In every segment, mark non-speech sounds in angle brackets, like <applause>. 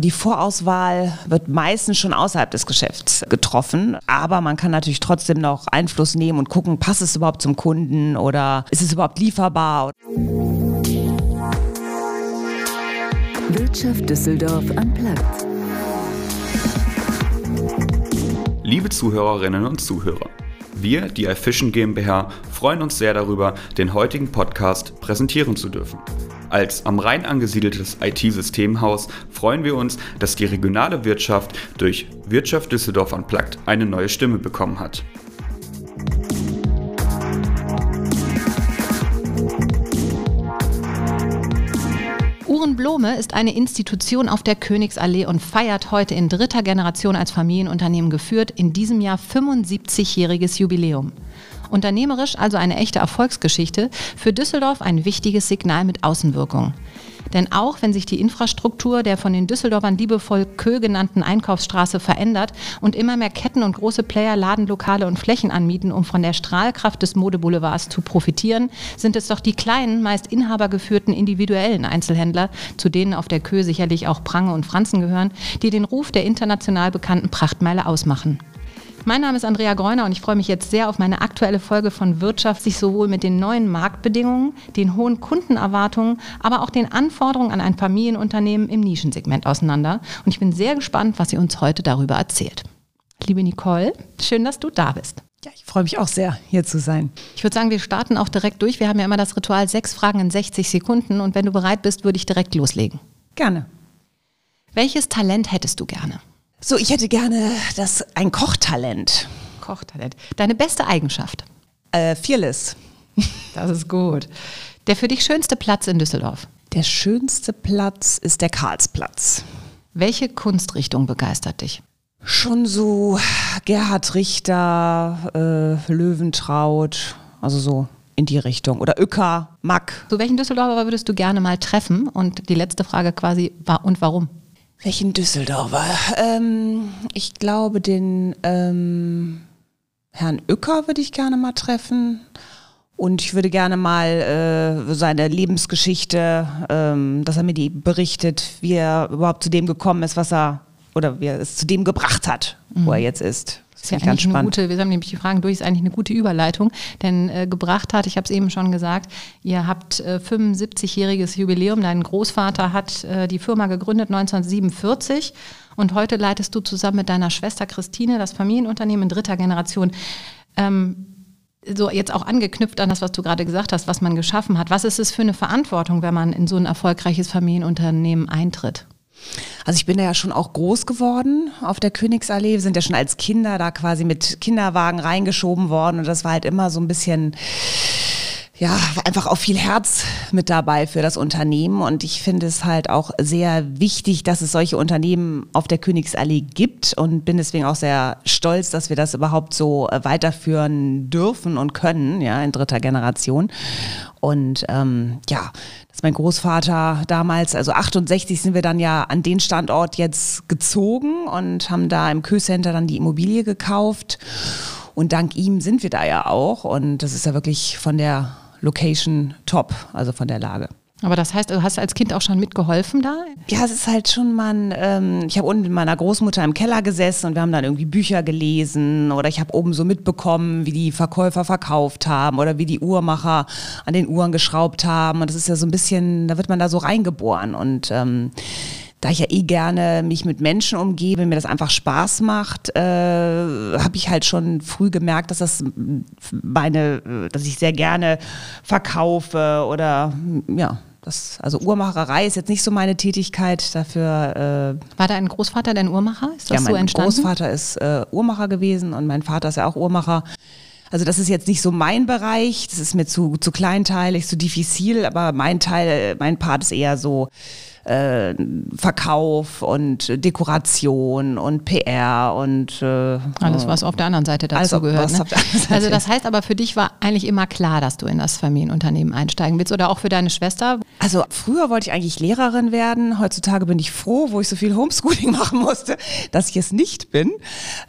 Die Vorauswahl wird meistens schon außerhalb des Geschäfts getroffen, aber man kann natürlich trotzdem noch Einfluss nehmen und gucken, passt es überhaupt zum Kunden oder ist es überhaupt lieferbar? Wirtschaft Düsseldorf am Platz. Liebe Zuhörerinnen und Zuhörer, wir, die iFishing GmbH, freuen uns sehr darüber, den heutigen Podcast präsentieren zu dürfen. Als am Rhein angesiedeltes IT-Systemhaus freuen wir uns, dass die regionale Wirtschaft durch Wirtschaft Düsseldorf Unplugged eine neue Stimme bekommen hat. Uhren Blome ist eine Institution auf der Königsallee und feiert heute in dritter Generation als Familienunternehmen geführt in diesem Jahr 75-jähriges Jubiläum. Unternehmerisch also eine echte Erfolgsgeschichte, für Düsseldorf ein wichtiges Signal mit Außenwirkung. Denn auch wenn sich die Infrastruktur der von den Düsseldorfern liebevoll Kö genannten Einkaufsstraße verändert und immer mehr Ketten und große Player Ladenlokale und Flächen anmieten, um von der Strahlkraft des Modeboulevards zu profitieren, sind es doch die kleinen, meist inhabergeführten individuellen Einzelhändler, zu denen auf der Kö sicherlich auch Prange und Franzen gehören, die den Ruf der international bekannten Prachtmeile ausmachen. Mein Name ist Andrea Greuner und ich freue mich jetzt sehr auf meine aktuelle Folge von Wirtschaft, sich sowohl mit den neuen Marktbedingungen, den hohen Kundenerwartungen, aber auch den Anforderungen an ein Familienunternehmen im Nischensegment auseinander. Und ich bin sehr gespannt, was sie uns heute darüber erzählt. Liebe Nicole, schön, dass du da bist. Ja, ich freue mich auch sehr, hier zu sein. Ich würde sagen, wir starten auch direkt durch. Wir haben ja immer das Ritual sechs Fragen in 60 Sekunden und wenn du bereit bist, würde ich direkt loslegen. Gerne. Welches Talent hättest du gerne? So, ich hätte gerne das ein Kochtalent. Kochtalent. Deine beste Eigenschaft? Äh, fearless. Das ist gut. Der für dich schönste Platz in Düsseldorf? Der schönste Platz ist der Karlsplatz. Welche Kunstrichtung begeistert dich? Schon so Gerhard Richter, äh, Löwentraut, also so in die Richtung. Oder Uecker, Mack. So welchen Düsseldorfer würdest du gerne mal treffen? Und die letzte Frage quasi, war und warum? Welchen Düsseldorfer? Ähm, ich glaube, den ähm, Herrn Uecker würde ich gerne mal treffen. Und ich würde gerne mal äh, seine Lebensgeschichte, ähm, dass er mir die berichtet, wie er überhaupt zu dem gekommen ist, was er oder wie er es zu dem gebracht hat, mhm. wo er jetzt ist. Das ist ja eigentlich eine gute, wir haben nämlich die Fragen durch, ist eigentlich eine gute Überleitung. Denn äh, gebracht hat, ich habe es eben schon gesagt, ihr habt äh, 75-jähriges Jubiläum. Dein Großvater hat äh, die Firma gegründet 1947 und heute leitest du zusammen mit deiner Schwester Christine das Familienunternehmen in dritter Generation. Ähm, so jetzt auch angeknüpft an das, was du gerade gesagt hast, was man geschaffen hat. Was ist es für eine Verantwortung, wenn man in so ein erfolgreiches Familienunternehmen eintritt? Also ich bin da ja schon auch groß geworden auf der Königsallee. Wir sind ja schon als Kinder da quasi mit Kinderwagen reingeschoben worden und das war halt immer so ein bisschen ja, einfach auch viel Herz mit dabei für das Unternehmen. Und ich finde es halt auch sehr wichtig, dass es solche Unternehmen auf der Königsallee gibt und bin deswegen auch sehr stolz, dass wir das überhaupt so äh, weiterführen dürfen und können, ja, in dritter Generation. Und ähm, ja, dass mein Großvater damals, also 68 sind wir dann ja an den Standort jetzt gezogen und haben da im Kö-Center dann die Immobilie gekauft. Und dank ihm sind wir da ja auch. Und das ist ja wirklich von der Location top, also von der Lage. Aber das heißt, du hast als Kind auch schon mitgeholfen da? Ja, es ist halt schon mal, ähm, ich habe unten mit meiner Großmutter im Keller gesessen und wir haben dann irgendwie Bücher gelesen oder ich habe oben so mitbekommen, wie die Verkäufer verkauft haben oder wie die Uhrmacher an den Uhren geschraubt haben. Und das ist ja so ein bisschen, da wird man da so reingeboren und ähm, da ich ja eh gerne mich mit Menschen umgebe, mir das einfach Spaß macht, äh, habe ich halt schon früh gemerkt, dass das meine, dass ich sehr gerne verkaufe oder ja. Das, also Uhrmacherei ist jetzt nicht so meine Tätigkeit. Dafür äh, war dein Großvater dein Uhrmacher? Ist das ja, mein so entstanden? Großvater ist äh, Uhrmacher gewesen und mein Vater ist ja auch Uhrmacher. Also das ist jetzt nicht so mein Bereich, das ist mir zu, zu kleinteilig, zu diffizil, aber mein Teil, mein Part ist eher so äh, Verkauf und Dekoration und PR und äh, alles, was auf der anderen Seite dazu gehört. Ne? Also das heißt aber für dich war eigentlich immer klar, dass du in das Familienunternehmen einsteigen willst oder auch für deine Schwester? Also früher wollte ich eigentlich Lehrerin werden. Heutzutage bin ich froh, wo ich so viel Homeschooling <laughs> machen musste, dass ich es nicht bin.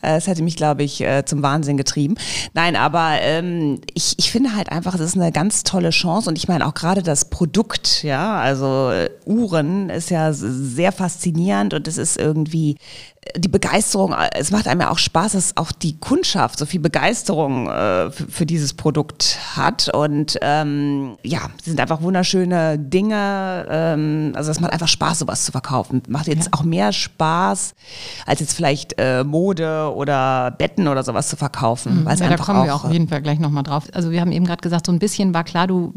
Äh, es hätte mich, glaube ich, äh, zum Wahnsinn getrieben. Nein, aber ähm, ich, ich finde halt einfach, es ist eine ganz tolle Chance und ich meine auch gerade das Produkt, ja, also äh, Uhren ist ja sehr faszinierend und es ist irgendwie die Begeisterung, es macht einem ja auch Spaß, dass auch die Kundschaft so viel Begeisterung äh, für, für, dieses Produkt hat. Und ähm, ja, sie sind einfach wunderschöne Dinge. Ähm, also es macht einfach Spaß, sowas zu verkaufen. Macht jetzt ja. auch mehr Spaß, als jetzt vielleicht äh, Mode oder Betten oder sowas zu verkaufen. Mhm. Ja, da kommen auch, wir auch auf jeden Fall gleich nochmal drauf. Also wir haben eben gerade gesagt, so ein bisschen war klar, du,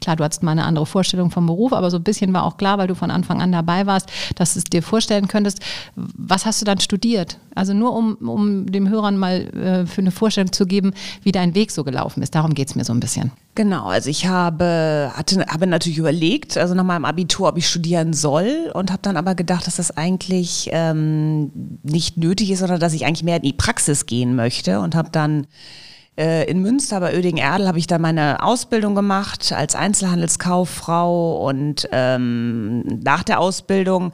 klar, du hattest mal eine andere Vorstellung vom Beruf, aber so ein bisschen war auch klar, weil du von Anfang an dabei warst, dass du es dir vorstellen könntest. Was hast du dann studiert? Also nur um, um dem Hörern mal äh, für eine Vorstellung zu geben, wie dein Weg so gelaufen ist. Darum geht es mir so ein bisschen. Genau, also ich habe, hatte, habe natürlich überlegt, also nach meinem Abitur, ob ich studieren soll und habe dann aber gedacht, dass das eigentlich ähm, nicht nötig ist, sondern dass ich eigentlich mehr in die Praxis gehen möchte und habe dann äh, in Münster bei Oeding-Erdel habe ich dann meine Ausbildung gemacht als Einzelhandelskauffrau und ähm, nach der Ausbildung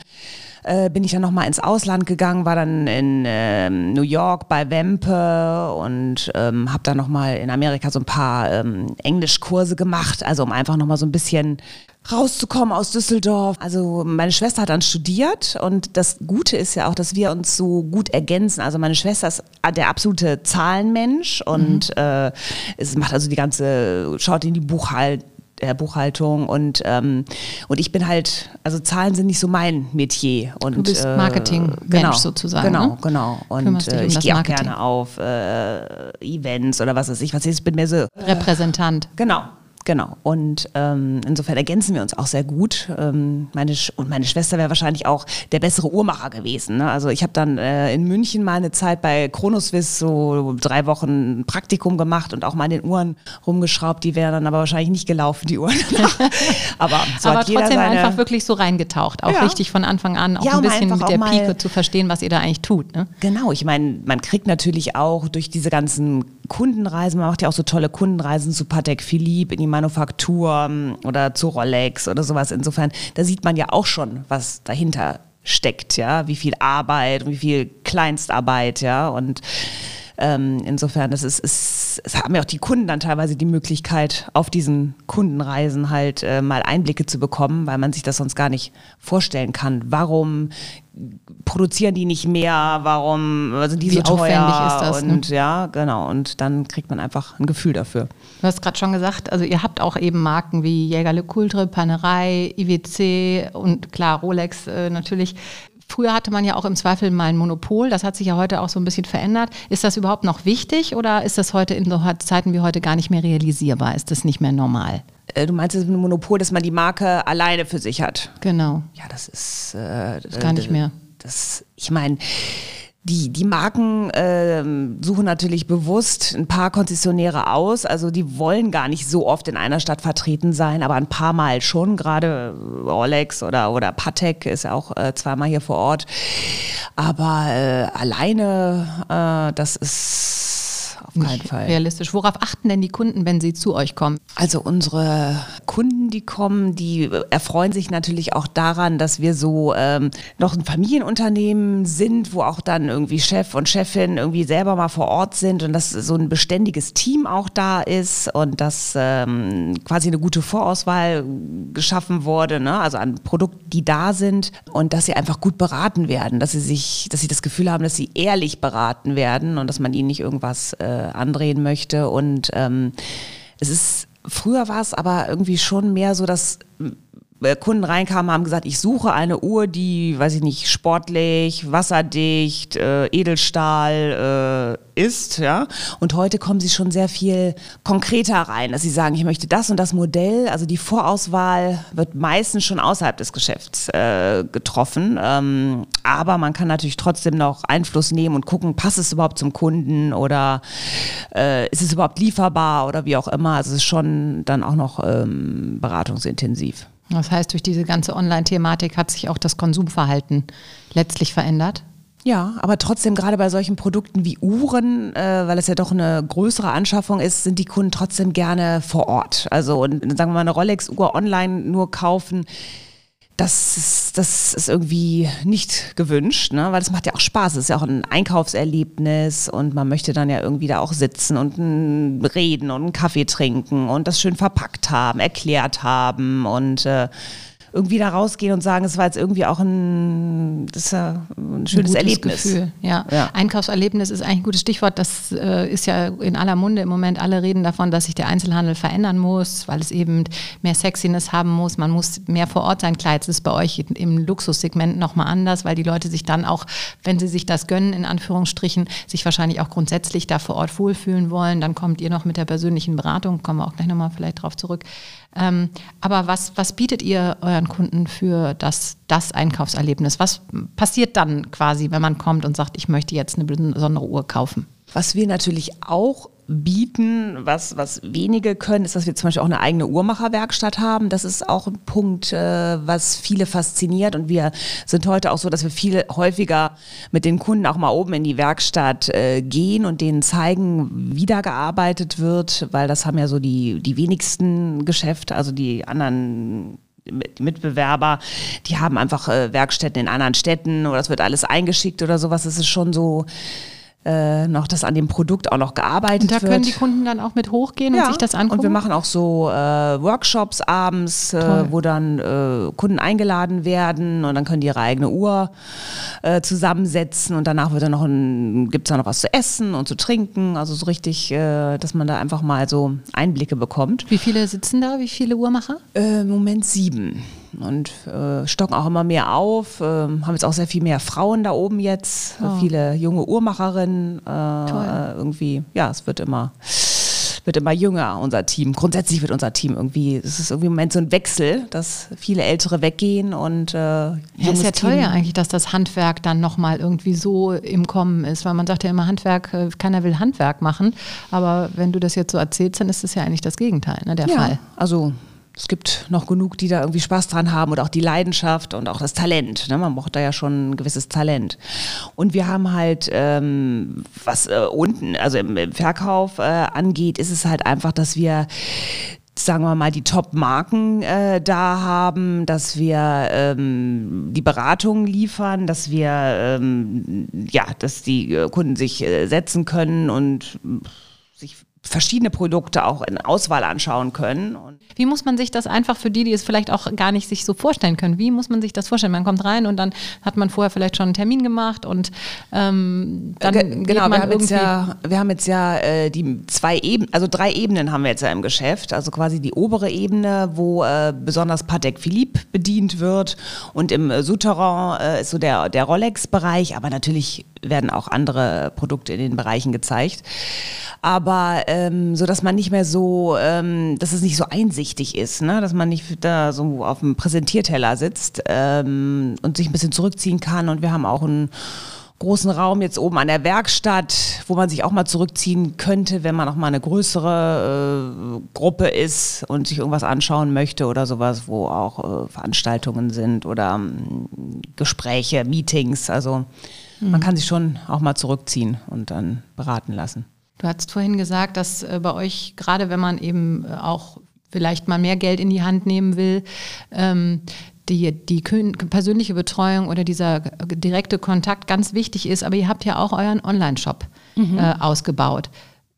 äh, bin ich dann nochmal ins Ausland gegangen, war dann in ähm, New York bei Wempe und ähm, habe dann nochmal in Amerika so ein paar ähm, Englischkurse gemacht, also um einfach nochmal so ein bisschen rauszukommen aus Düsseldorf. Also meine Schwester hat dann studiert und das Gute ist ja auch, dass wir uns so gut ergänzen. Also meine Schwester ist der absolute Zahlenmensch und mhm. äh, es macht also die ganze, schaut in die Buchhaltung der Buchhaltung und ähm, und ich bin halt, also Zahlen sind nicht so mein Metier. Und, du bist Marketing äh, genau, sozusagen. Genau, ne? genau. Und um äh, ich gehe auch gerne auf äh, Events oder was weiß ich, was ich bin mehr so Repräsentant. Genau, Genau. Und ähm, insofern ergänzen wir uns auch sehr gut. Ähm, meine und meine Schwester wäre wahrscheinlich auch der bessere Uhrmacher gewesen. Ne? Also ich habe dann äh, in München mal eine Zeit bei Chronoswiss so drei Wochen Praktikum gemacht und auch mal an den Uhren rumgeschraubt. Die wären dann aber wahrscheinlich nicht gelaufen, die Uhren. <laughs> aber so aber trotzdem seine... einfach wirklich so reingetaucht. Auch ja. richtig von Anfang an, auch ja, ein bisschen mit der Pike zu verstehen, was ihr da eigentlich tut. Ne? Genau. Ich meine, man kriegt natürlich auch durch diese ganzen Kundenreisen, man macht ja auch so tolle Kundenreisen zu Patek Philippe in die Manufaktur ähm, oder zu Rolex oder sowas. Insofern, da sieht man ja auch schon, was dahinter steckt, ja, wie viel Arbeit und wie viel Kleinstarbeit, ja, und ähm, insofern, das ist, ist, es haben ja auch die Kunden dann teilweise die Möglichkeit, auf diesen Kundenreisen halt äh, mal Einblicke zu bekommen, weil man sich das sonst gar nicht vorstellen kann. Warum produzieren die nicht mehr? Warum sind die Wie so teuer? ist das? Ne? Und ne? ja, genau. Und dann kriegt man einfach ein Gefühl dafür. Du hast gerade schon gesagt, also ihr habt auch eben Marken wie Jägerle Kultre, Panerei, IWC und klar Rolex äh, natürlich. Früher hatte man ja auch im Zweifel mal ein Monopol. Das hat sich ja heute auch so ein bisschen verändert. Ist das überhaupt noch wichtig oder ist das heute in so Zeiten wie heute gar nicht mehr realisierbar? Ist das nicht mehr normal? Äh, du meinst, es ist ein Monopol, dass man die Marke alleine für sich hat? Genau. Ja, das ist, äh, das ist gar nicht mehr. Das, ich meine, die, die Marken äh, suchen natürlich bewusst ein paar Konzessionäre aus. Also die wollen gar nicht so oft in einer Stadt vertreten sein, aber ein paar Mal schon. Gerade Rolex oder, oder Patek ist ja auch äh, zweimal hier vor Ort. Aber äh, alleine, äh, das ist keinen Fall. Realistisch. Worauf achten denn die Kunden, wenn sie zu euch kommen? Also unsere Kunden, die kommen, die erfreuen sich natürlich auch daran, dass wir so ähm, noch ein Familienunternehmen sind, wo auch dann irgendwie Chef und Chefin irgendwie selber mal vor Ort sind und dass so ein beständiges Team auch da ist und dass ähm, quasi eine gute Vorauswahl geschaffen wurde, ne? also an Produkten, die da sind und dass sie einfach gut beraten werden, dass sie sich, dass sie das Gefühl haben, dass sie ehrlich beraten werden und dass man ihnen nicht irgendwas äh, andrehen möchte. Und ähm, es ist, früher war es aber irgendwie schon mehr so, dass Kunden reinkamen, haben gesagt, ich suche eine Uhr, die, weiß ich nicht, sportlich, wasserdicht, äh, Edelstahl äh, ist, ja. Und heute kommen sie schon sehr viel konkreter rein, dass sie sagen, ich möchte das und das Modell. Also die Vorauswahl wird meistens schon außerhalb des Geschäfts äh, getroffen. Ähm, aber man kann natürlich trotzdem noch Einfluss nehmen und gucken, passt es überhaupt zum Kunden oder äh, ist es überhaupt lieferbar oder wie auch immer. Also es ist schon dann auch noch ähm, beratungsintensiv. Das heißt, durch diese ganze Online-Thematik hat sich auch das Konsumverhalten letztlich verändert? Ja, aber trotzdem gerade bei solchen Produkten wie Uhren, äh, weil es ja doch eine größere Anschaffung ist, sind die Kunden trotzdem gerne vor Ort. Also und sagen wir mal eine Rolex-Uhr online nur kaufen, das ist, das ist irgendwie nicht gewünscht, ne? weil es macht ja auch Spaß. Es ist ja auch ein Einkaufserlebnis und man möchte dann ja irgendwie da auch sitzen und reden und einen Kaffee trinken und das schön verpackt haben, erklärt haben und äh, irgendwie da rausgehen und sagen, es war jetzt irgendwie auch ein, das ja ein schönes ein Erlebnis. Gefühl. Ja. ja. Einkaufserlebnis ist eigentlich ein gutes Stichwort. Das äh, ist ja in aller Munde im Moment. Alle reden davon, dass sich der Einzelhandel verändern muss, weil es eben mehr Sexiness haben muss. Man muss mehr vor Ort sein. Klar, jetzt ist bei euch im Luxussegment nochmal anders, weil die Leute sich dann auch, wenn sie sich das gönnen, in Anführungsstrichen, sich wahrscheinlich auch grundsätzlich da vor Ort wohlfühlen wollen. Dann kommt ihr noch mit der persönlichen Beratung, kommen wir auch gleich nochmal vielleicht drauf zurück. Ähm, aber was, was bietet ihr euren Kunden für das, das Einkaufserlebnis? Was passiert dann quasi, wenn man kommt und sagt, ich möchte jetzt eine besondere Uhr kaufen? Was wir natürlich auch bieten, was, was wenige können, ist, dass wir zum Beispiel auch eine eigene Uhrmacherwerkstatt haben. Das ist auch ein Punkt, äh, was viele fasziniert. Und wir sind heute auch so, dass wir viel häufiger mit den Kunden auch mal oben in die Werkstatt äh, gehen und denen zeigen, wie da gearbeitet wird, weil das haben ja so die, die wenigsten Geschäfte, also die anderen die Mitbewerber, die haben einfach äh, Werkstätten in anderen Städten oder es wird alles eingeschickt oder sowas. Es ist schon so, äh, noch, dass an dem Produkt auch noch gearbeitet wird. Und da können die Kunden dann auch mit hochgehen ja. und sich das angucken? Und wir machen auch so äh, Workshops abends, äh, wo dann äh, Kunden eingeladen werden und dann können die ihre eigene Uhr äh, zusammensetzen und danach wird dann noch gibt es da noch was zu essen und zu trinken. Also so richtig, äh, dass man da einfach mal so Einblicke bekommt. Wie viele sitzen da? Wie viele Uhrmacher? Im Moment sieben und äh, stocken auch immer mehr auf. Äh, haben jetzt auch sehr viel mehr Frauen da oben jetzt, oh. viele junge Uhrmacherinnen. Äh, irgendwie, ja, es wird immer wird immer jünger, unser Team. Grundsätzlich wird unser Team irgendwie, es ist irgendwie im Moment so ein Wechsel, dass viele Ältere weggehen und äh, ja, ist ja toll ja eigentlich, dass das Handwerk dann nochmal irgendwie so im Kommen ist, weil man sagt ja immer Handwerk, äh, keiner will Handwerk machen, aber wenn du das jetzt so erzählst, dann ist das ja eigentlich das Gegenteil, ne, der ja, Fall. Also es gibt noch genug, die da irgendwie Spaß dran haben und auch die Leidenschaft und auch das Talent. Ne? Man braucht da ja schon ein gewisses Talent. Und wir haben halt, ähm, was äh, unten, also im, im Verkauf äh, angeht, ist es halt einfach, dass wir sagen wir mal, die Top-Marken äh, da haben, dass wir ähm, die Beratung liefern, dass wir, ähm, ja, dass die äh, Kunden sich äh, setzen können und sich verschiedene Produkte auch in Auswahl anschauen können. Und wie muss man sich das einfach für die, die es vielleicht auch gar nicht sich so vorstellen können, wie muss man sich das vorstellen? Man kommt rein und dann hat man vorher vielleicht schon einen Termin gemacht und ähm, dann G genau, wir haben jetzt ja, wir haben jetzt ja äh, die zwei Ebenen, also drei Ebenen haben wir jetzt ja im Geschäft. Also quasi die obere Ebene, wo äh, besonders Patek Philippe bedient wird und im äh, Souterrain äh, ist so der, der Rolex-Bereich, aber natürlich werden auch andere Produkte in den Bereichen gezeigt. Aber ähm, so, dass man nicht mehr so, ähm, dass es nicht so einsichtig ist, ne? dass man nicht da so auf dem Präsentierteller sitzt ähm, und sich ein bisschen zurückziehen kann. Und wir haben auch einen großen Raum jetzt oben an der Werkstatt, wo man sich auch mal zurückziehen könnte, wenn man auch mal eine größere äh, Gruppe ist und sich irgendwas anschauen möchte oder sowas, wo auch äh, Veranstaltungen sind oder ähm, Gespräche, Meetings. Also mhm. man kann sich schon auch mal zurückziehen und dann beraten lassen. Du hast vorhin gesagt, dass äh, bei euch, gerade wenn man eben äh, auch vielleicht mal mehr Geld in die Hand nehmen will, ähm, die, die persönliche Betreuung oder dieser direkte Kontakt ganz wichtig ist. Aber ihr habt ja auch euren Online-Shop mhm. äh, ausgebaut.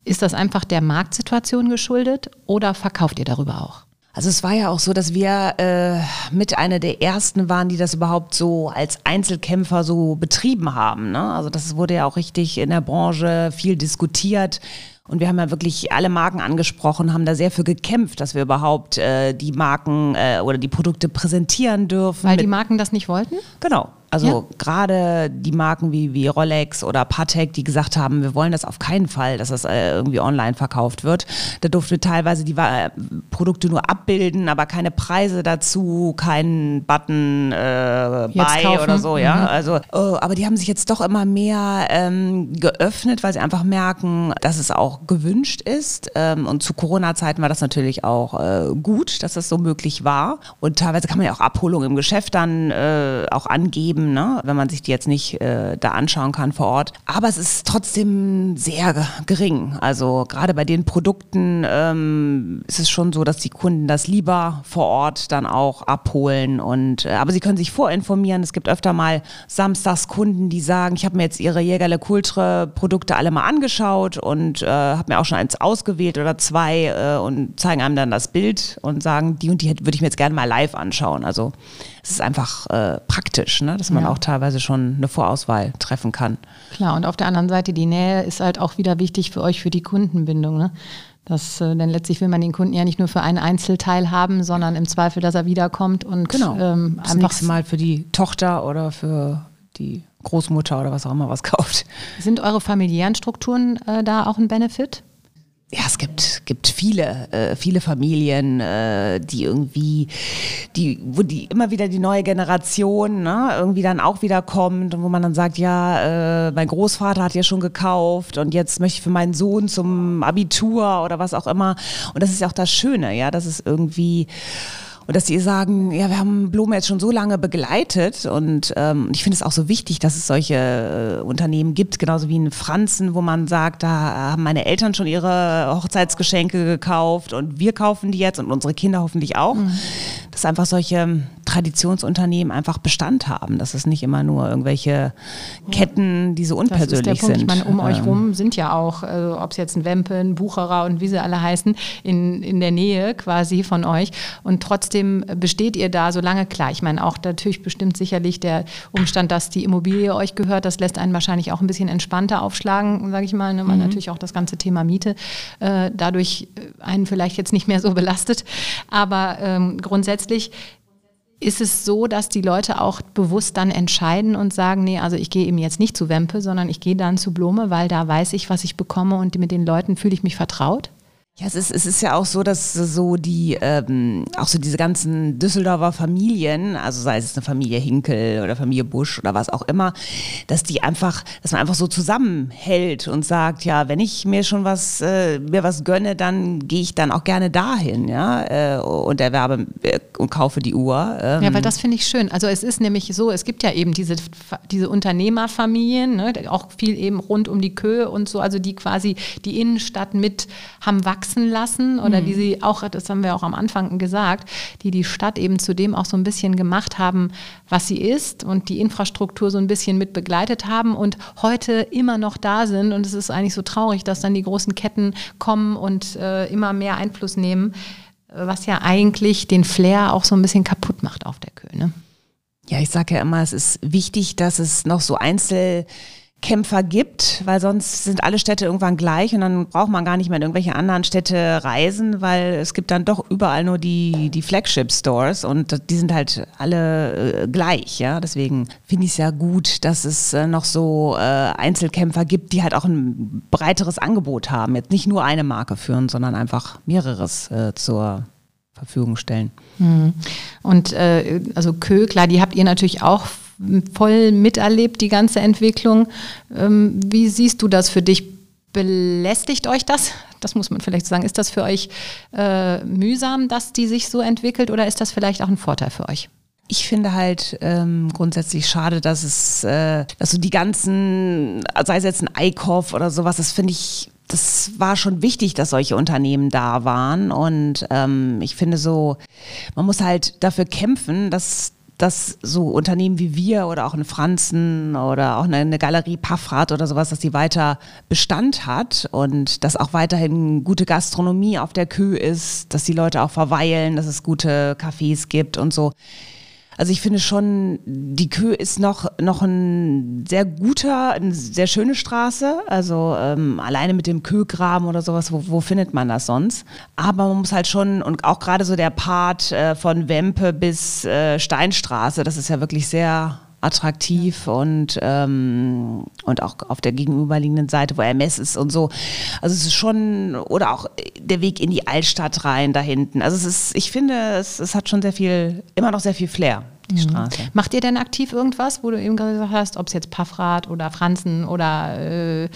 Ist das einfach der Marktsituation geschuldet oder verkauft ihr darüber auch? Also es war ja auch so, dass wir äh, mit einer der ersten waren, die das überhaupt so als Einzelkämpfer so betrieben haben. Ne? Also das wurde ja auch richtig in der Branche viel diskutiert. Und wir haben ja wirklich alle Marken angesprochen, haben da sehr für gekämpft, dass wir überhaupt äh, die Marken äh, oder die Produkte präsentieren dürfen. Weil die Marken das nicht wollten? Genau. Also ja. gerade die Marken wie, wie Rolex oder Patek, die gesagt haben, wir wollen das auf keinen Fall, dass das äh, irgendwie online verkauft wird. Da durften wir teilweise die äh, Produkte nur abbilden, aber keine Preise dazu, keinen Button äh, Buy oder so, ja. Mhm. Also, oh, aber die haben sich jetzt doch immer mehr ähm, geöffnet, weil sie einfach merken, dass es auch gewünscht ist. Ähm, und zu Corona-Zeiten war das natürlich auch äh, gut, dass das so möglich war. Und teilweise kann man ja auch Abholung im Geschäft dann äh, auch angeben eben, ne? wenn man sich die jetzt nicht äh, da anschauen kann vor Ort. Aber es ist trotzdem sehr gering. Also gerade bei den Produkten ähm, ist es schon so, dass die Kunden das lieber vor Ort dann auch abholen. Und äh, aber sie können sich vorinformieren. Es gibt öfter mal samstags Kunden, die sagen, ich habe mir jetzt ihre Jägerle Kultre Produkte alle mal angeschaut und äh, habe mir auch schon eins ausgewählt oder zwei äh, und zeigen einem dann das Bild und sagen, die und die würde ich mir jetzt gerne mal live anschauen. Also es ist einfach äh, praktisch, ne? Dass man ja. auch teilweise schon eine Vorauswahl treffen kann. Klar, und auf der anderen Seite, die Nähe ist halt auch wieder wichtig für euch für die Kundenbindung. Ne? Das, äh, denn letztlich will man den Kunden ja nicht nur für einen Einzelteil haben, sondern im Zweifel, dass er wiederkommt und genau. ähm, das einfach nächste Mal für die Tochter oder für die Großmutter oder was auch immer was <laughs> kauft. Sind eure familiären Strukturen äh, da auch ein Benefit? Ja, es gibt, gibt viele, äh, viele Familien, äh, die irgendwie, die, wo die immer wieder die neue Generation ne, irgendwie dann auch wieder kommt und wo man dann sagt, ja, äh, mein Großvater hat ja schon gekauft und jetzt möchte ich für meinen Sohn zum Abitur oder was auch immer. Und das ist ja auch das Schöne, ja, dass es irgendwie und dass sie sagen, ja, wir haben Blume jetzt schon so lange begleitet und ähm, ich finde es auch so wichtig, dass es solche äh, Unternehmen gibt, genauso wie in Franzen, wo man sagt, da haben meine Eltern schon ihre Hochzeitsgeschenke gekauft und wir kaufen die jetzt und unsere Kinder hoffentlich auch. Mhm. Dass einfach solche Traditionsunternehmen einfach Bestand haben, dass es nicht immer nur irgendwelche Ketten, die so unpersönlich sind. Ich meine, um ähm. euch rum sind ja auch, also ob es jetzt ein Wempen, Bucherer und wie sie alle heißen, in, in der Nähe quasi von euch und trotzdem trotzdem besteht ihr da so lange klar. Ich meine, auch natürlich bestimmt sicherlich der Umstand, dass die Immobilie euch gehört, das lässt einen wahrscheinlich auch ein bisschen entspannter aufschlagen, sage ich mal, ne? weil mhm. natürlich auch das ganze Thema Miete äh, dadurch einen vielleicht jetzt nicht mehr so belastet. Aber ähm, grundsätzlich ist es so, dass die Leute auch bewusst dann entscheiden und sagen, nee, also ich gehe eben jetzt nicht zu Wempe, sondern ich gehe dann zu Blume, weil da weiß ich, was ich bekomme und mit den Leuten fühle ich mich vertraut? Ja, es ist, es ist ja auch so, dass so die, ähm, auch so diese ganzen Düsseldorfer Familien, also sei es eine Familie Hinkel oder Familie Busch oder was auch immer, dass die einfach, dass man einfach so zusammenhält und sagt, ja, wenn ich mir schon was, äh, mir was gönne, dann gehe ich dann auch gerne dahin, ja, äh, und erwerbe äh, und kaufe die Uhr. Ähm. Ja, weil das finde ich schön. Also es ist nämlich so, es gibt ja eben diese, diese Unternehmerfamilien, ne, auch viel eben rund um die Köhe und so, also die quasi die Innenstadt mit haben wachsen wachsen lassen oder mhm. die sie auch, das haben wir auch am Anfang gesagt, die die Stadt eben zudem auch so ein bisschen gemacht haben, was sie ist und die Infrastruktur so ein bisschen mit begleitet haben und heute immer noch da sind. Und es ist eigentlich so traurig, dass dann die großen Ketten kommen und äh, immer mehr Einfluss nehmen, was ja eigentlich den Flair auch so ein bisschen kaputt macht auf der Köhne. Ja, ich sage ja immer, es ist wichtig, dass es noch so Einzel Kämpfer gibt, weil sonst sind alle Städte irgendwann gleich und dann braucht man gar nicht mehr in irgendwelche anderen Städte reisen, weil es gibt dann doch überall nur die, die Flagship-Stores und die sind halt alle äh, gleich, ja. Deswegen finde ich es ja gut, dass es äh, noch so äh, Einzelkämpfer gibt, die halt auch ein breiteres Angebot haben. Jetzt nicht nur eine Marke führen, sondern einfach mehreres äh, zur Verfügung stellen. Mhm. Und äh, also Kö, klar, die habt ihr natürlich auch voll miterlebt, die ganze Entwicklung. Ähm, wie siehst du das für dich? Belästigt euch das? Das muss man vielleicht sagen. Ist das für euch äh, mühsam, dass die sich so entwickelt oder ist das vielleicht auch ein Vorteil für euch? Ich finde halt ähm, grundsätzlich schade, dass es, äh, dass so die ganzen, sei es jetzt ein Einkauf oder sowas, das finde ich das war schon wichtig, dass solche Unternehmen da waren. Und ähm, ich finde so, man muss halt dafür kämpfen, dass dass so Unternehmen wie wir oder auch ein Franzen oder auch eine, eine Galerie Paffrat oder sowas, dass die weiter Bestand hat und dass auch weiterhin gute Gastronomie auf der Kö ist, dass die Leute auch verweilen, dass es gute Cafés gibt und so. Also ich finde schon, die Kö ist noch, noch ein sehr guter, eine sehr schöne Straße. Also ähm, alleine mit dem Kögraben oder sowas, wo, wo findet man das sonst? Aber man muss halt schon, und auch gerade so der Part äh, von Wempe bis äh, Steinstraße, das ist ja wirklich sehr attraktiv und, ähm, und auch auf der gegenüberliegenden Seite, wo Hermes ist und so. Also es ist schon, oder auch der Weg in die Altstadt rein da hinten. Also es ist, ich finde, es, es hat schon sehr viel, immer noch sehr viel Flair. Die mhm. Straße. Macht ihr denn aktiv irgendwas, wo du eben gesagt hast, ob es jetzt Paffrad oder Franzen oder äh,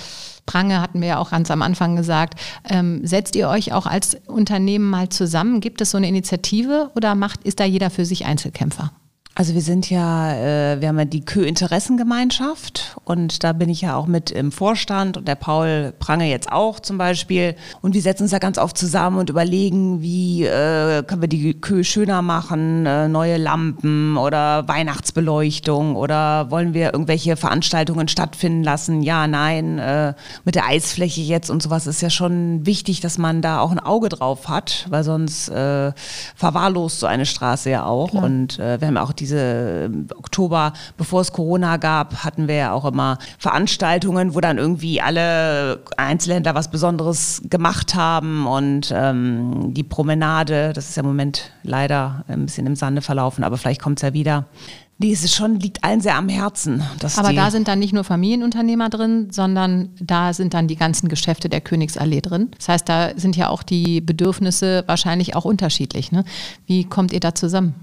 Prange hatten wir ja auch ganz am Anfang gesagt. Ähm, setzt ihr euch auch als Unternehmen mal zusammen? Gibt es so eine Initiative oder macht, ist da jeder für sich Einzelkämpfer? Also wir sind ja, äh, wir haben ja die Kö-Interessengemeinschaft und da bin ich ja auch mit im Vorstand und der Paul Prange jetzt auch zum Beispiel. Und wir setzen uns da ganz oft zusammen und überlegen, wie äh, können wir die Kö schöner machen, äh, neue Lampen oder Weihnachtsbeleuchtung oder wollen wir irgendwelche Veranstaltungen stattfinden lassen? Ja, nein, äh, mit der Eisfläche jetzt und sowas ist ja schon wichtig, dass man da auch ein Auge drauf hat, weil sonst äh, verwahrlost so eine Straße ja auch. Klar. Und äh, wir haben auch die diese ähm, Oktober, bevor es Corona gab, hatten wir ja auch immer Veranstaltungen, wo dann irgendwie alle Einzelhändler was Besonderes gemacht haben und ähm, die Promenade, das ist ja im Moment leider ein bisschen im Sande verlaufen, aber vielleicht kommt es ja wieder. Nee, es ist schon, liegt allen sehr am Herzen. Aber da sind dann nicht nur Familienunternehmer drin, sondern da sind dann die ganzen Geschäfte der Königsallee drin. Das heißt, da sind ja auch die Bedürfnisse wahrscheinlich auch unterschiedlich. Ne? Wie kommt ihr da zusammen?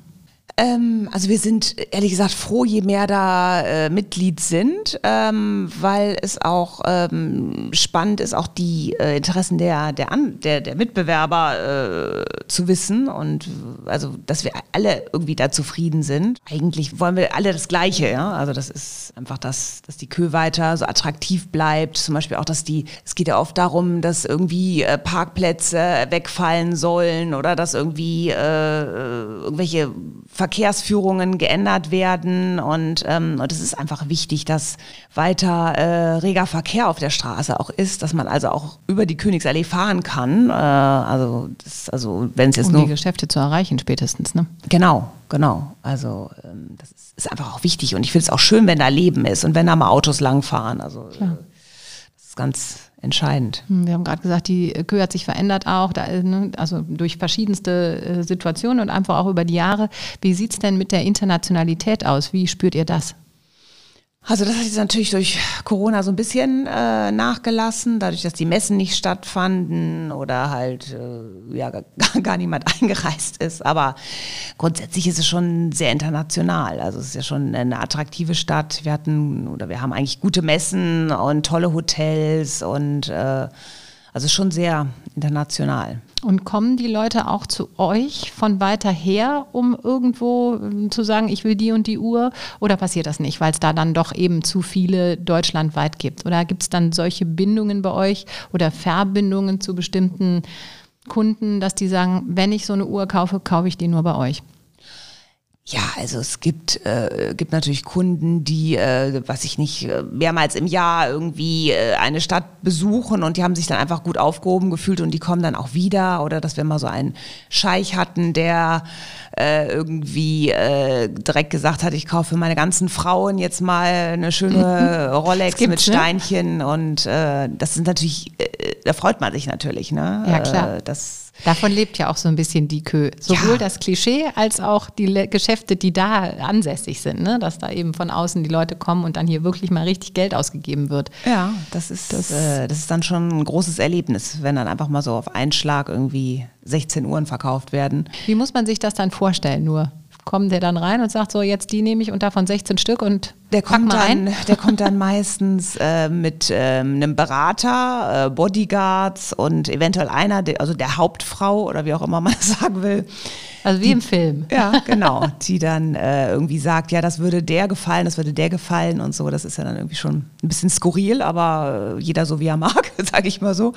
Ähm, also wir sind ehrlich gesagt froh, je mehr da äh, Mitglied sind, ähm, weil es auch ähm, spannend ist, auch die äh, Interessen der, der, An der, der Mitbewerber äh, zu wissen und also, dass wir alle irgendwie da zufrieden sind. Eigentlich wollen wir alle das Gleiche, ja. Also das ist einfach das, dass die Kö weiter so attraktiv bleibt. Zum Beispiel auch, dass die, es geht ja oft darum, dass irgendwie äh, Parkplätze wegfallen sollen oder dass irgendwie äh, irgendwelche Verkehrsführungen geändert werden und, ähm, und es ist einfach wichtig, dass weiter äh, reger Verkehr auf der Straße auch ist, dass man also auch über die Königsallee fahren kann. Äh, also, das, also wenn es jetzt um nur die Geschäfte zu erreichen spätestens, ne? Genau, genau. Also ähm, das ist, ist, einfach auch wichtig und ich finde es auch schön, wenn da Leben ist und wenn da mal Autos langfahren. Also Klar. das ist ganz entscheidend. Hm, wir haben gerade gesagt, die Kö hat sich verändert auch, da, ne, also durch verschiedenste äh, Situationen und einfach auch über die Jahre. Wie sieht es denn mit der Internationalität aus? Wie spürt ihr das? Also das hat jetzt natürlich durch Corona so ein bisschen äh, nachgelassen, dadurch, dass die Messen nicht stattfanden oder halt äh, ja, <laughs> gar, gar niemand <laughs> eingereist ist. Aber grundsätzlich ist es schon sehr international. Also es ist ja schon eine attraktive Stadt. Wir hatten oder wir haben eigentlich gute Messen und tolle Hotels und äh, also schon sehr international. Und kommen die Leute auch zu euch von weiter her, um irgendwo ähm, zu sagen, ich will die und die Uhr? Oder passiert das nicht, weil es da dann doch eben zu viele deutschlandweit gibt? Oder gibt es dann solche Bindungen bei euch oder Verbindungen zu bestimmten Kunden, dass die sagen, wenn ich so eine Uhr kaufe, kaufe ich die nur bei euch? Ja, also es gibt, äh, gibt natürlich Kunden, die, äh, was ich nicht, äh, mehrmals im Jahr irgendwie äh, eine Stadt besuchen und die haben sich dann einfach gut aufgehoben gefühlt und die kommen dann auch wieder. Oder dass wir mal so einen Scheich hatten, der äh, irgendwie äh, direkt gesagt hat, ich kaufe für meine ganzen Frauen jetzt mal eine schöne Rolex mit ne? Steinchen. Ne? Und äh, das sind natürlich, äh, da freut man sich natürlich, ne? Ja, klar. Äh, das Davon lebt ja auch so ein bisschen die Kö. Sowohl ja. das Klischee als auch die Le Geschäfte, die da ansässig sind, ne? dass da eben von außen die Leute kommen und dann hier wirklich mal richtig Geld ausgegeben wird. Ja, das ist, das, äh, das ist dann schon ein großes Erlebnis, wenn dann einfach mal so auf einen Schlag irgendwie 16 Uhren verkauft werden. Wie muss man sich das dann vorstellen nur? Kommt der dann rein und sagt so, jetzt die nehme ich und davon 16 Stück und der kommt dann, der kommt dann meistens äh, mit ähm, einem Berater, äh, Bodyguards und eventuell einer, also der Hauptfrau oder wie auch immer man <laughs> sagen will, also wie die, im Film. Ja, genau. Die dann äh, irgendwie sagt, ja, das würde der gefallen, das würde der gefallen und so. Das ist ja dann irgendwie schon ein bisschen skurril, aber äh, jeder so wie er mag, <laughs> sage ich mal so.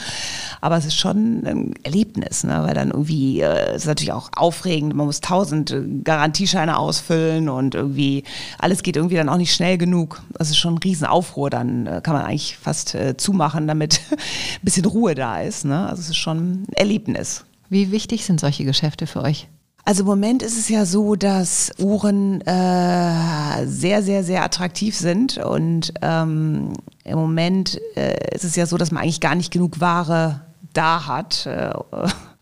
Aber es ist schon ein Erlebnis, ne? weil dann irgendwie, äh, es ist natürlich auch aufregend, man muss tausend äh, Garantiescheine ausfüllen und irgendwie, alles geht irgendwie dann auch nicht schnell genug. Das ist schon ein Riesenaufruhr, dann äh, kann man eigentlich fast äh, zumachen, damit <laughs> ein bisschen Ruhe da ist. Ne? Also es ist schon ein Erlebnis. Wie wichtig sind solche Geschäfte für euch? Also im Moment ist es ja so, dass Uhren äh, sehr, sehr, sehr attraktiv sind und ähm, im Moment äh, ist es ja so, dass man eigentlich gar nicht genug Ware da hat. Äh,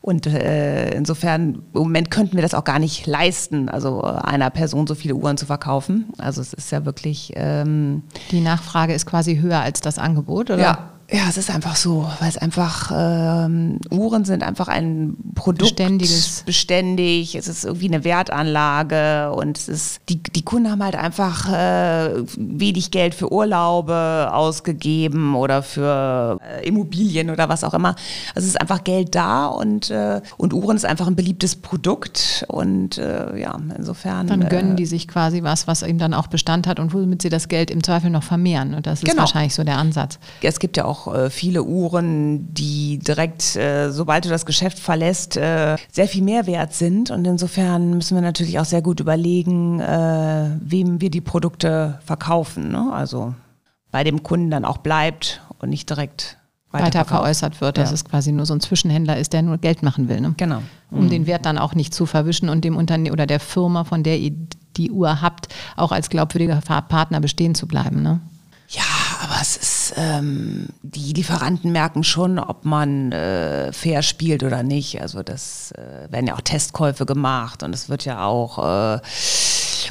und äh, insofern, im Moment könnten wir das auch gar nicht leisten, also einer Person so viele Uhren zu verkaufen. Also es ist ja wirklich... Ähm, Die Nachfrage ist quasi höher als das Angebot, oder? Ja, Ja, es ist einfach so, weil es einfach, ähm, Uhren sind einfach ein Produkt. Beständiges. Beständig, es ist irgendwie eine Wertanlage und es ist, die, die Kunden haben halt einfach äh, wenig Geld für Urlaube ausgegeben oder für äh, Immobilien oder was auch immer. Also es ist einfach Geld da und, äh, und Uhren ist einfach ein beliebtes Produkt und äh, ja, insofern. Dann gönnen äh, die sich quasi was, was eben dann auch Bestand hat und womit sie das Geld im Zweifel noch vermehren. Und das ist Genau. wahrscheinlich so der Ansatz. Es gibt ja auch äh, viele Uhren, die direkt, äh, sobald du das Geschäft verlässt, äh, sehr viel mehr wert sind. Und insofern müssen wir natürlich auch sehr gut überlegen, wem wir die Produkte verkaufen. Ne? Also bei dem Kunden dann auch bleibt und nicht direkt Weiter veräußert wird, dass Ja. es quasi nur so ein Zwischenhändler ist, der nur Geld machen will. Ne? Genau. Um den Wert dann auch nicht zu verwischen und dem Unternehmen oder der Firma, von der ihr die Uhr habt, auch als glaubwürdiger Partner bestehen zu bleiben. Ne? Ja, ähm, die Lieferanten merken schon, ob man äh, fair spielt oder nicht. Also das äh, werden ja auch Testkäufe gemacht und es wird ja auch äh,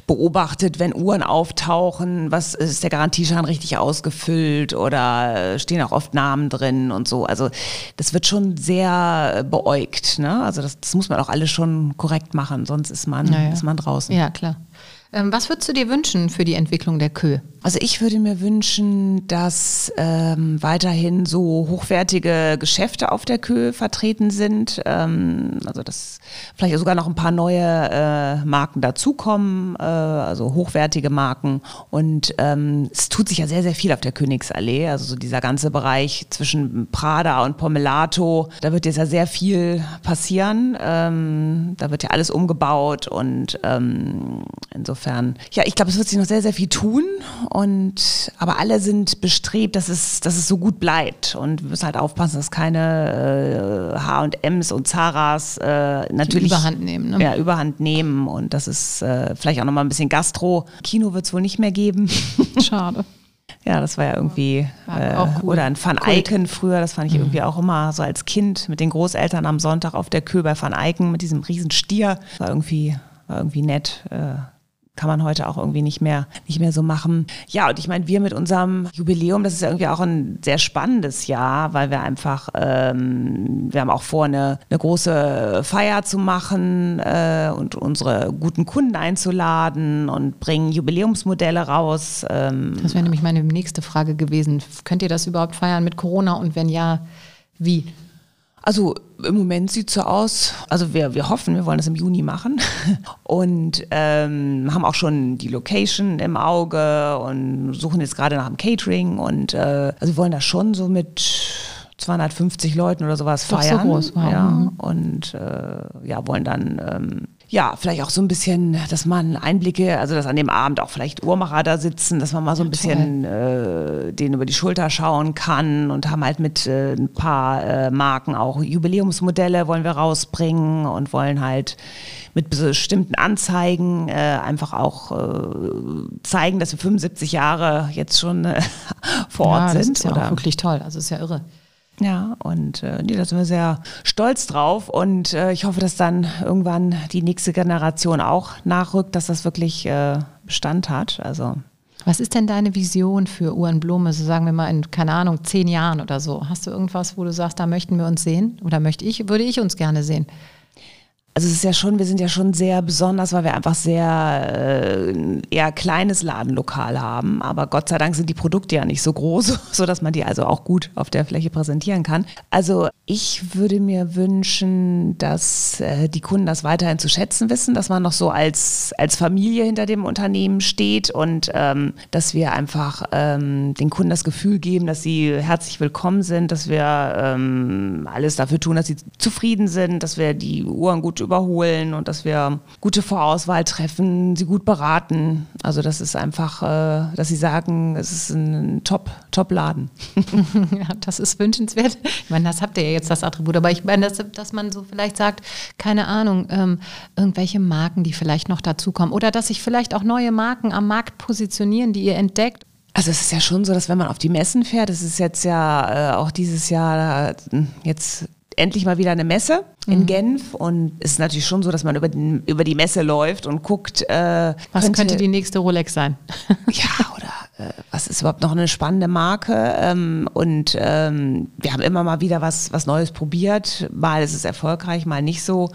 beobachtet, wenn Uhren auftauchen, was ist der Garantieschein richtig ausgefüllt oder äh, stehen auch oft Namen drin und so. Also das wird schon sehr äh, beäugt. Ne? Also das, das muss man auch alles schon korrekt machen, sonst ist man, Ja, ja. ist man draußen. Ja, klar. Ähm, was würdest du dir wünschen für die Entwicklung der Kö? Also ich würde mir wünschen, dass ähm, weiterhin so hochwertige Geschäfte auf der Kö vertreten sind. Ähm, also dass vielleicht sogar noch ein paar neue äh, Marken dazukommen, äh, also hochwertige Marken. Und ähm, es tut sich ja sehr, sehr viel auf der Königsallee. Also so dieser ganze Bereich zwischen Prada und Pomelato, da wird jetzt ja sehr viel passieren. Ähm, da wird ja alles umgebaut und ähm, insofern, ja, ich glaube, es wird sich noch sehr, sehr viel tun. Und aber alle sind bestrebt, dass es, dass es so gut bleibt. Und wir müssen halt aufpassen, dass keine äh, H&Ms und Zaras äh, natürlich Überhand nehmen, ne? Ja, Überhand nehmen. Und das ist äh, vielleicht auch nochmal ein bisschen Gastro. Kino wird es wohl nicht mehr geben. <laughs> Schade. Ja, das war ja irgendwie, War äh, auch cool. oder ein Van Kult. Eycken früher, das fand ich irgendwie auch immer so als Kind mit den Großeltern am Sonntag auf der Kö bei Van Eycken mit diesem riesen Stier. War irgendwie, war irgendwie nett. Äh, kann man heute auch irgendwie nicht mehr, nicht mehr so machen. Ja, und ich meine, wir mit unserem Jubiläum, das ist ja irgendwie auch ein sehr spannendes Jahr, weil wir einfach, ähm, wir haben auch vor, eine, eine große Feier zu machen äh, und unsere guten Kunden einzuladen und bringen Jubiläumsmodelle raus. Ähm, Das wäre nämlich meine nächste Frage gewesen. Könnt ihr das überhaupt feiern mit Corona und wenn ja, wie? Also im Moment sieht es so aus, also wir, wir hoffen, wir wollen das im Juni machen <laughs> und ähm, haben auch schon die Location im Auge und suchen jetzt gerade nach dem Catering und äh, also wir wollen das schon so mit 250 Leuten oder sowas Doch so feiern. groß, wow. ja, Mhm. und äh, ja, wollen dann ähm, ja, vielleicht auch so ein bisschen, dass man Einblicke, also dass an dem Abend auch vielleicht Uhrmacher da sitzen, dass man mal so ein bisschen äh, denen über die Schulter schauen kann und haben halt mit äh, ein paar äh, Marken auch Jubiläumsmodelle wollen wir rausbringen und wollen halt mit bestimmten Anzeigen äh, einfach auch äh, zeigen, dass wir 75 Jahre jetzt schon äh, <laughs> vor Ort ja, das sind. ist ja oder? auch wirklich toll. Also ist ja irre. Ja, und äh, nee, da sind wir sehr stolz drauf und äh, ich hoffe, dass dann irgendwann die nächste Generation auch nachrückt, dass das wirklich äh, Bestand hat. Also Was ist denn deine Vision für Uhren Blume, so sagen wir mal in, keine Ahnung, zehn Jahren oder so? Hast du irgendwas, wo du sagst, da möchten wir uns sehen? Oder möchte ich, würde ich uns gerne sehen? Also es ist ja schon, wir sind ja schon sehr besonders, weil wir einfach sehr äh, eher kleines Ladenlokal haben. Aber Gott sei Dank sind die Produkte ja nicht so groß, <laughs> so dass man die also auch gut auf der Fläche präsentieren kann. Also ich würde mir wünschen, dass äh, die Kunden das weiterhin zu schätzen wissen, dass man noch so als als Familie hinter dem Unternehmen steht und ähm, dass wir einfach ähm, den Kunden das Gefühl geben, dass sie herzlich willkommen sind, dass wir ähm, alles dafür tun, dass sie zufrieden sind, dass wir die Uhren gut überholen und dass wir gute Vorauswahl treffen, sie gut beraten. Also das ist einfach, äh, dass sie sagen, es ist ein Top, Top-Laden. <laughs> Ja, das ist wünschenswert. Ich meine, das habt ihr ja jetzt das Attribut, aber ich meine, dass, dass man so vielleicht sagt, keine Ahnung, ähm, irgendwelche Marken, die vielleicht noch dazukommen oder dass sich vielleicht auch neue Marken am Markt positionieren, die ihr entdeckt. Also es ist ja schon so, dass wenn man auf die Messen fährt, das ist jetzt ja äh, auch dieses Jahr äh, jetzt endlich mal wieder eine Messe in Genf und es ist natürlich schon so, dass man über, den, über die Messe läuft und guckt, äh, Was könnte, die nächste Rolex sein? <laughs> ja oder äh, was ist überhaupt noch eine spannende Marke ähm, und ähm, wir haben immer mal wieder was, was Neues probiert. Mal ist es erfolgreich, mal nicht so.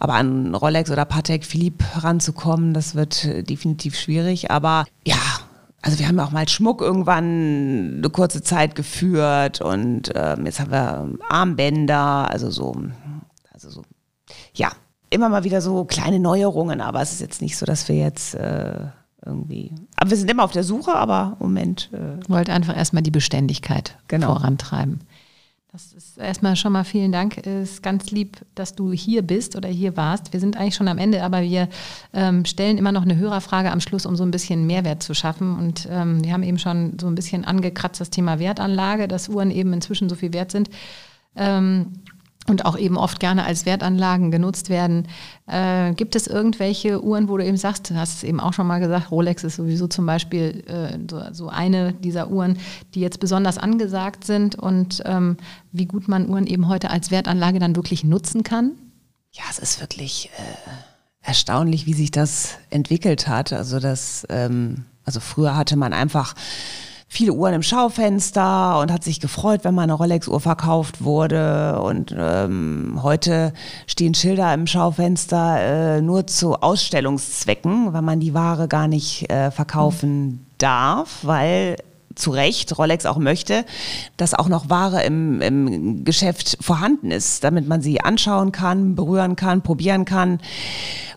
Aber an Rolex oder Patek Philippe ranzukommen, das wird definitiv schwierig. Aber ja, also wir haben auch mal Schmuck irgendwann eine kurze Zeit geführt und ähm, jetzt haben wir Armbänder, also so, also so, ja, immer mal wieder so kleine Neuerungen, aber es ist jetzt nicht so, dass wir jetzt äh, irgendwie. Aber wir sind immer auf der Suche, aber im Moment. Äh, Wollt einfach erstmal die Beständigkeit genau. vorantreiben. Das ist erstmal schon mal vielen Dank. Es ist ganz lieb, dass du hier bist oder hier warst. Wir sind eigentlich schon am Ende, aber wir ähm, stellen immer noch eine Hörerfrage am Schluss, um so ein bisschen Mehrwert zu schaffen. Und ähm, wir haben eben schon so ein bisschen angekratzt das Thema Wertanlage, dass Uhren eben inzwischen so viel wert sind. Ähm, und auch eben oft gerne als Wertanlagen genutzt werden. Äh, gibt es irgendwelche Uhren, wo du eben sagst, du hast es eben auch schon mal gesagt, Rolex ist sowieso zum Beispiel äh, so, so, eine dieser Uhren, die jetzt besonders angesagt sind und ähm, wie gut man Uhren eben heute als Wertanlage dann wirklich nutzen kann? Ja, es ist wirklich äh, erstaunlich, wie sich das entwickelt hat. Also das, ähm, also früher hatte man einfach viele Uhren im Schaufenster und hat sich gefreut, wenn mal eine Rolex-Uhr verkauft wurde. Und ähm, heute stehen Schilder im Schaufenster äh, nur zu Ausstellungszwecken, weil man die Ware gar nicht äh, verkaufen darf, weil zu Recht Rolex auch möchte, dass auch noch Ware im, im Geschäft vorhanden ist, damit man sie anschauen kann, berühren kann, probieren kann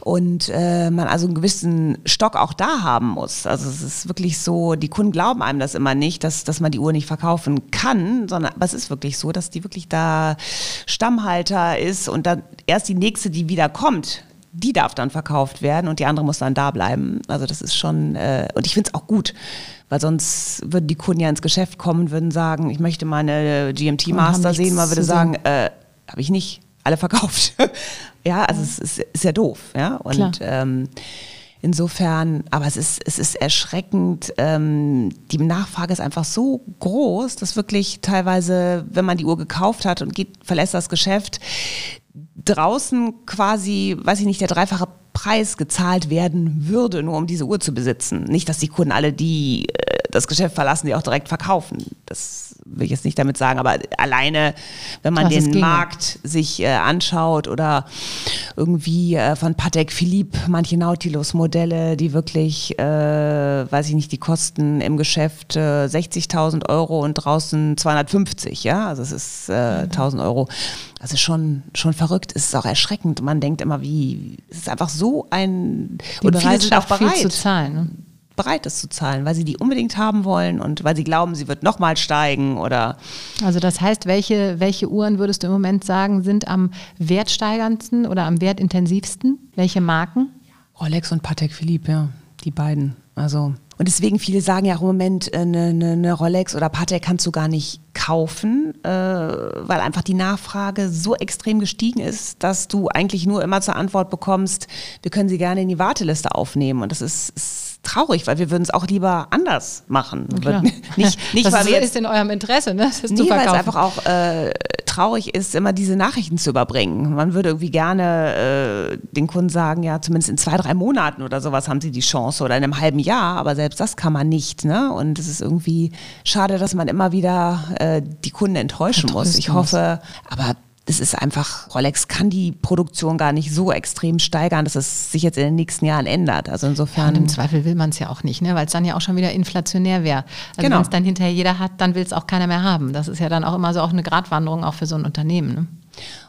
und äh, man also einen gewissen Stock auch da haben muss. Also es ist wirklich so, die Kunden glauben einem das immer nicht, dass, dass man die Uhr nicht verkaufen kann, sondern aber es ist wirklich so, dass die wirklich da Stammhalter ist und dann erst die nächste, die wieder kommt, die darf dann verkauft werden und die andere muss dann da bleiben. Also das ist schon, äh, und ich finde es auch gut, weil sonst würden die Kunden ja ins Geschäft kommen, würden sagen, ich möchte meine GMT Master sehen, man würde sagen, äh, habe ich nicht, alle verkauft. <laughs> ja, also ja. es ist, ist, ja doof, ja. Und ähm, insofern, aber es ist, es ist erschreckend, ähm, die Nachfrage ist einfach so groß, dass wirklich teilweise, wenn man die Uhr gekauft hat und geht, verlässt das Geschäft, draußen quasi, weiß ich nicht, der dreifache Preis gezahlt werden würde, nur um diese Uhr zu besitzen. Nicht, dass die Kunden alle, die äh, das Geschäft verlassen, die auch direkt verkaufen. Das will ich jetzt nicht damit sagen, aber alleine, wenn man den Markt sich äh, anschaut oder irgendwie äh, von Patek Philippe, manche Nautilus-Modelle, die wirklich, äh, weiß ich nicht, die kosten im Geschäft äh, 60.000 Euro und draußen 250, ja, also es ist äh, mhm. 1.000 Euro. Das ist schon, schon verrückt. Es ist auch erschreckend. Man denkt immer, wie, es ist einfach so ein, die und viele sind auch bereit. zu zahlen. Bereit ist zu zahlen, weil sie die unbedingt haben wollen und weil sie glauben, sie wird nochmal steigen oder. Also das heißt, welche, welche Uhren würdest du im Moment sagen, sind am wertsteigerndsten oder am wertintensivsten? Welche Marken? Rolex und Patek Philippe, ja, die beiden. Also und deswegen viele sagen ja auch im Moment, eine, eine, eine Rolex oder Patek kannst du gar nicht kaufen, äh, weil einfach die Nachfrage so extrem gestiegen ist, dass du eigentlich nur immer zur Antwort bekommst, wir können sie gerne in die Warteliste aufnehmen. Und das ist, ist traurig, weil wir würden es auch lieber anders machen. <laughs> Nicht, <laughs> nicht das weil ist, wir jetzt, in eurem Interesse, ne? Das nee, weil es einfach auch äh, traurig ist, immer diese Nachrichten zu überbringen. Man würde irgendwie gerne äh, den Kunden sagen, ja, zumindest in zwei, drei Monaten oder sowas haben sie die Chance oder in einem halben Jahr, aber selbst das kann man nicht. Ne? Und es ist irgendwie schade, dass man immer wieder äh, die Kunden enttäuschen muss. Ich hoffe, aber das ist einfach, Rolex kann die Produktion gar nicht so extrem steigern, dass es sich jetzt in den nächsten Jahren ändert. Also insofern. Ja, und im Zweifel will man es ja auch nicht, ne? weil es dann ja auch schon wieder inflationär wäre. Also genau. wenn es dann hinterher jeder hat, dann will es auch keiner mehr haben. Das ist ja dann auch immer so auch eine Gratwanderung auch für so ein Unternehmen. Ne?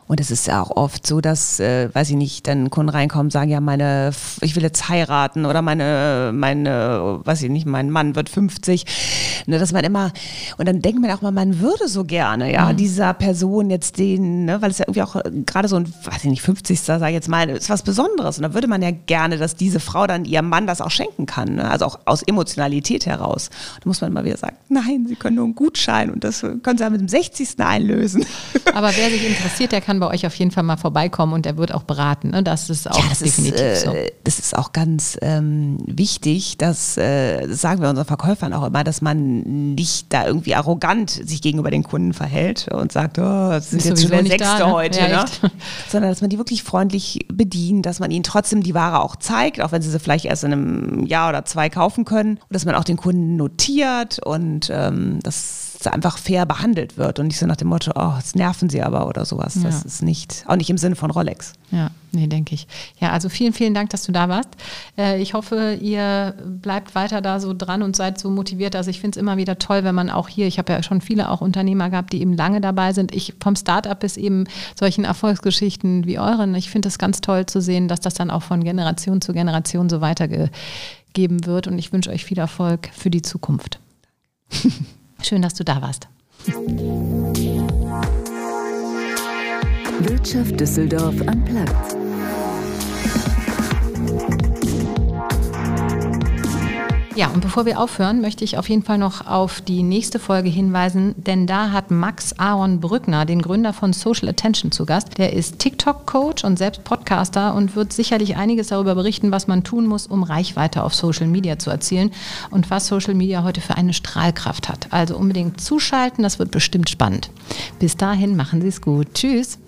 Und es ist ja auch oft so, dass, äh, weiß ich nicht, dann Kunden reinkommen und sagen, ja, meine, ich will jetzt heiraten oder meine, meine, weiß ich nicht, mein Mann wird 50. Ne, dass man immer, und dann denkt man auch mal, man würde so gerne, ja, mhm. dieser Person jetzt den, ne, weil es ja irgendwie auch gerade so ein, weiß ich nicht, 50. sage ich jetzt mal, ist was Besonderes. Und da würde man ja gerne, dass diese Frau dann ihrem Mann das auch schenken kann. Ne? Also auch aus Emotionalität heraus. Da muss man immer wieder sagen, nein, sie können nur einen Gutschein und das können sie ja mit dem 60. einlösen. Aber wer sich interessiert, der kann kann bei euch auf jeden Fall mal vorbeikommen und er wird auch beraten. Ne? Das ist auch ja, das definitiv ist, äh, so. Das ist auch ganz ähm, wichtig, dass, äh, das sagen wir unseren Verkäufern auch immer, dass man nicht da irgendwie arrogant sich gegenüber den Kunden verhält und sagt, oh, das sind jetzt schon der Sechste da, ne? heute. Ja, ne? <laughs> Sondern dass man die wirklich freundlich bedient, dass man ihnen trotzdem die Ware auch zeigt, auch wenn sie sie vielleicht erst in einem Jahr oder zwei kaufen können. Und dass man auch den Kunden notiert und ähm, das einfach fair behandelt wird und nicht so nach dem Motto, oh, jetzt nerven sie aber oder sowas. Ja. Das ist nicht, auch nicht im Sinne von Rolex. Ja, nee, denke ich. Ja, also vielen, vielen Dank, dass du da warst. Äh, ich hoffe, ihr bleibt weiter da so dran und seid so motiviert. Also ich finde es immer wieder toll, wenn man auch hier, ich habe ja schon viele auch Unternehmer gehabt, die eben lange dabei sind. Ich vom Startup bis eben solchen Erfolgsgeschichten wie euren. Ich finde es ganz toll zu sehen, dass das dann auch von Generation zu Generation so weitergegeben wird. Und ich wünsche euch viel Erfolg für die Zukunft. <laughs> Schön, dass du da warst. Wirtschaft Düsseldorf am Platz. Ja, und bevor wir aufhören, möchte ich auf jeden Fall noch auf die nächste Folge hinweisen, denn da hat Max Aaron Brückner, den Gründer von Social Attention, zu Gast. Der ist TikTok-Coach und selbst Podcaster und wird sicherlich einiges darüber berichten, was man tun muss, um Reichweite auf Social Media zu erzielen und was Social Media heute für eine Strahlkraft hat. Also unbedingt zuschalten, das wird bestimmt spannend. Bis dahin, machen Sie es gut. Tschüss.